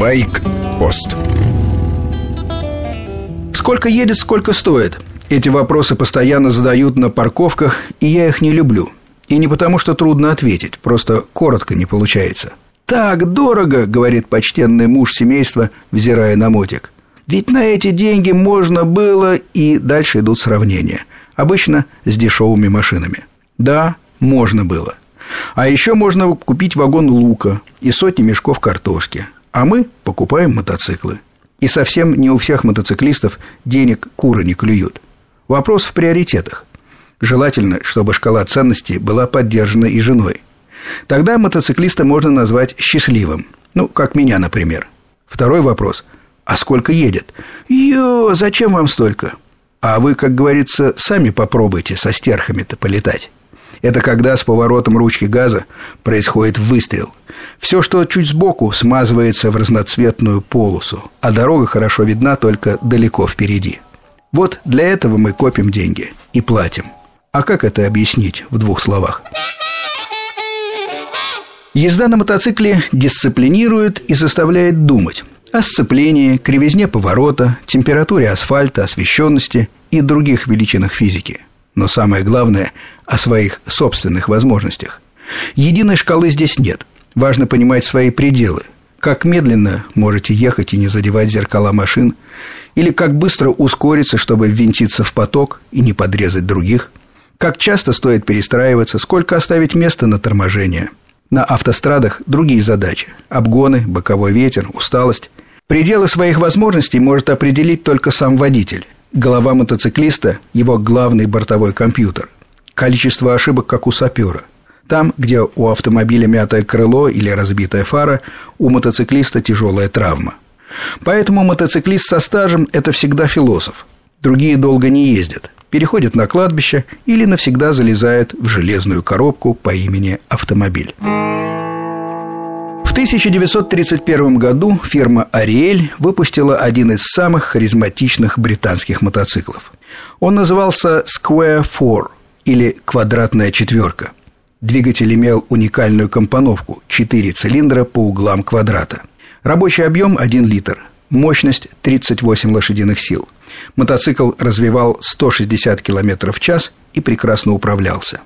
Байк-пост Сколько едет, сколько стоит? Эти вопросы постоянно задают на парковках, и я их не люблю. И не потому, что трудно ответить, просто коротко не получается. «Так дорого», — говорит почтенный муж семейства, взирая на мотик. «Ведь на эти деньги можно было...» И дальше идут сравнения. Обычно с дешевыми машинами. Да, можно было. А еще можно купить вагон лука и сотни мешков картошки. А мы покупаем мотоциклы. И совсем не у всех мотоциклистов денег куры не клюют. Вопрос в приоритетах. Желательно, чтобы шкала ценностей была поддержана и женой. Тогда мотоциклиста можно назвать счастливым. Ну, как меня, например. Второй вопрос. А сколько едет? Ё, зачем вам столько? А вы, как говорится, сами попробуйте со стерхами-то полетать. Это когда с поворотом ручки газа происходит выстрел. Все, что чуть сбоку, смазывается в разноцветную полосу, а дорога хорошо видна только далеко впереди. Вот для этого мы копим деньги и платим. А как это объяснить в двух словах? Езда на мотоцикле дисциплинирует и заставляет думать о сцеплении, кривизне поворота, температуре асфальта, освещенности и других величинах физики. Но самое главное – о своих собственных возможностях. Единой шкалы здесь нет. Важно понимать свои пределы. Как медленно можете ехать и не задевать зеркала машин, или как быстро ускориться, чтобы ввинтиться в поток и не подрезать других, как часто стоит перестраиваться, сколько оставить места на торможение – на автострадах другие задачи – обгоны, боковой ветер, усталость. Пределы своих возможностей может определить только сам водитель. Голова мотоциклиста – его главный бортовой компьютер. Количество ошибок, как у сапера. Там, где у автомобиля мятое крыло или разбитая фара, у мотоциклиста тяжелая травма. Поэтому мотоциклист со стажем – это всегда философ. Другие долго не ездят переходят на кладбище или навсегда залезают в железную коробку по имени автомобиль. В 1931 году фирма «Ариэль» выпустила один из самых харизматичных британских мотоциклов. Он назывался «Square Four» или «Квадратная четверка». Двигатель имел уникальную компоновку – 4 цилиндра по углам квадрата. Рабочий объем – 1 литр, мощность – 38 лошадиных сил – Мотоцикл развивал 160 км в час и прекрасно управлялся.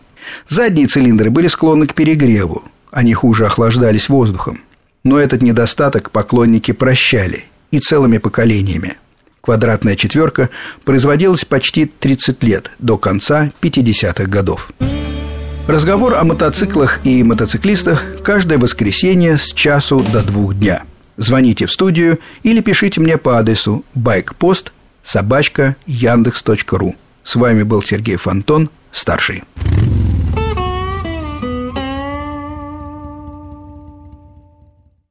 Задние цилиндры были склонны к перегреву, они хуже охлаждались воздухом. Но этот недостаток поклонники прощали и целыми поколениями. Квадратная четверка производилась почти 30 лет, до конца 50-х годов. Разговор о мотоциклах и мотоциклистах каждое воскресенье с часу до двух дня. Звоните в студию или пишите мне по адресу байкпост собачка яндекс.ру. С вами был Сергей Фонтон, старший.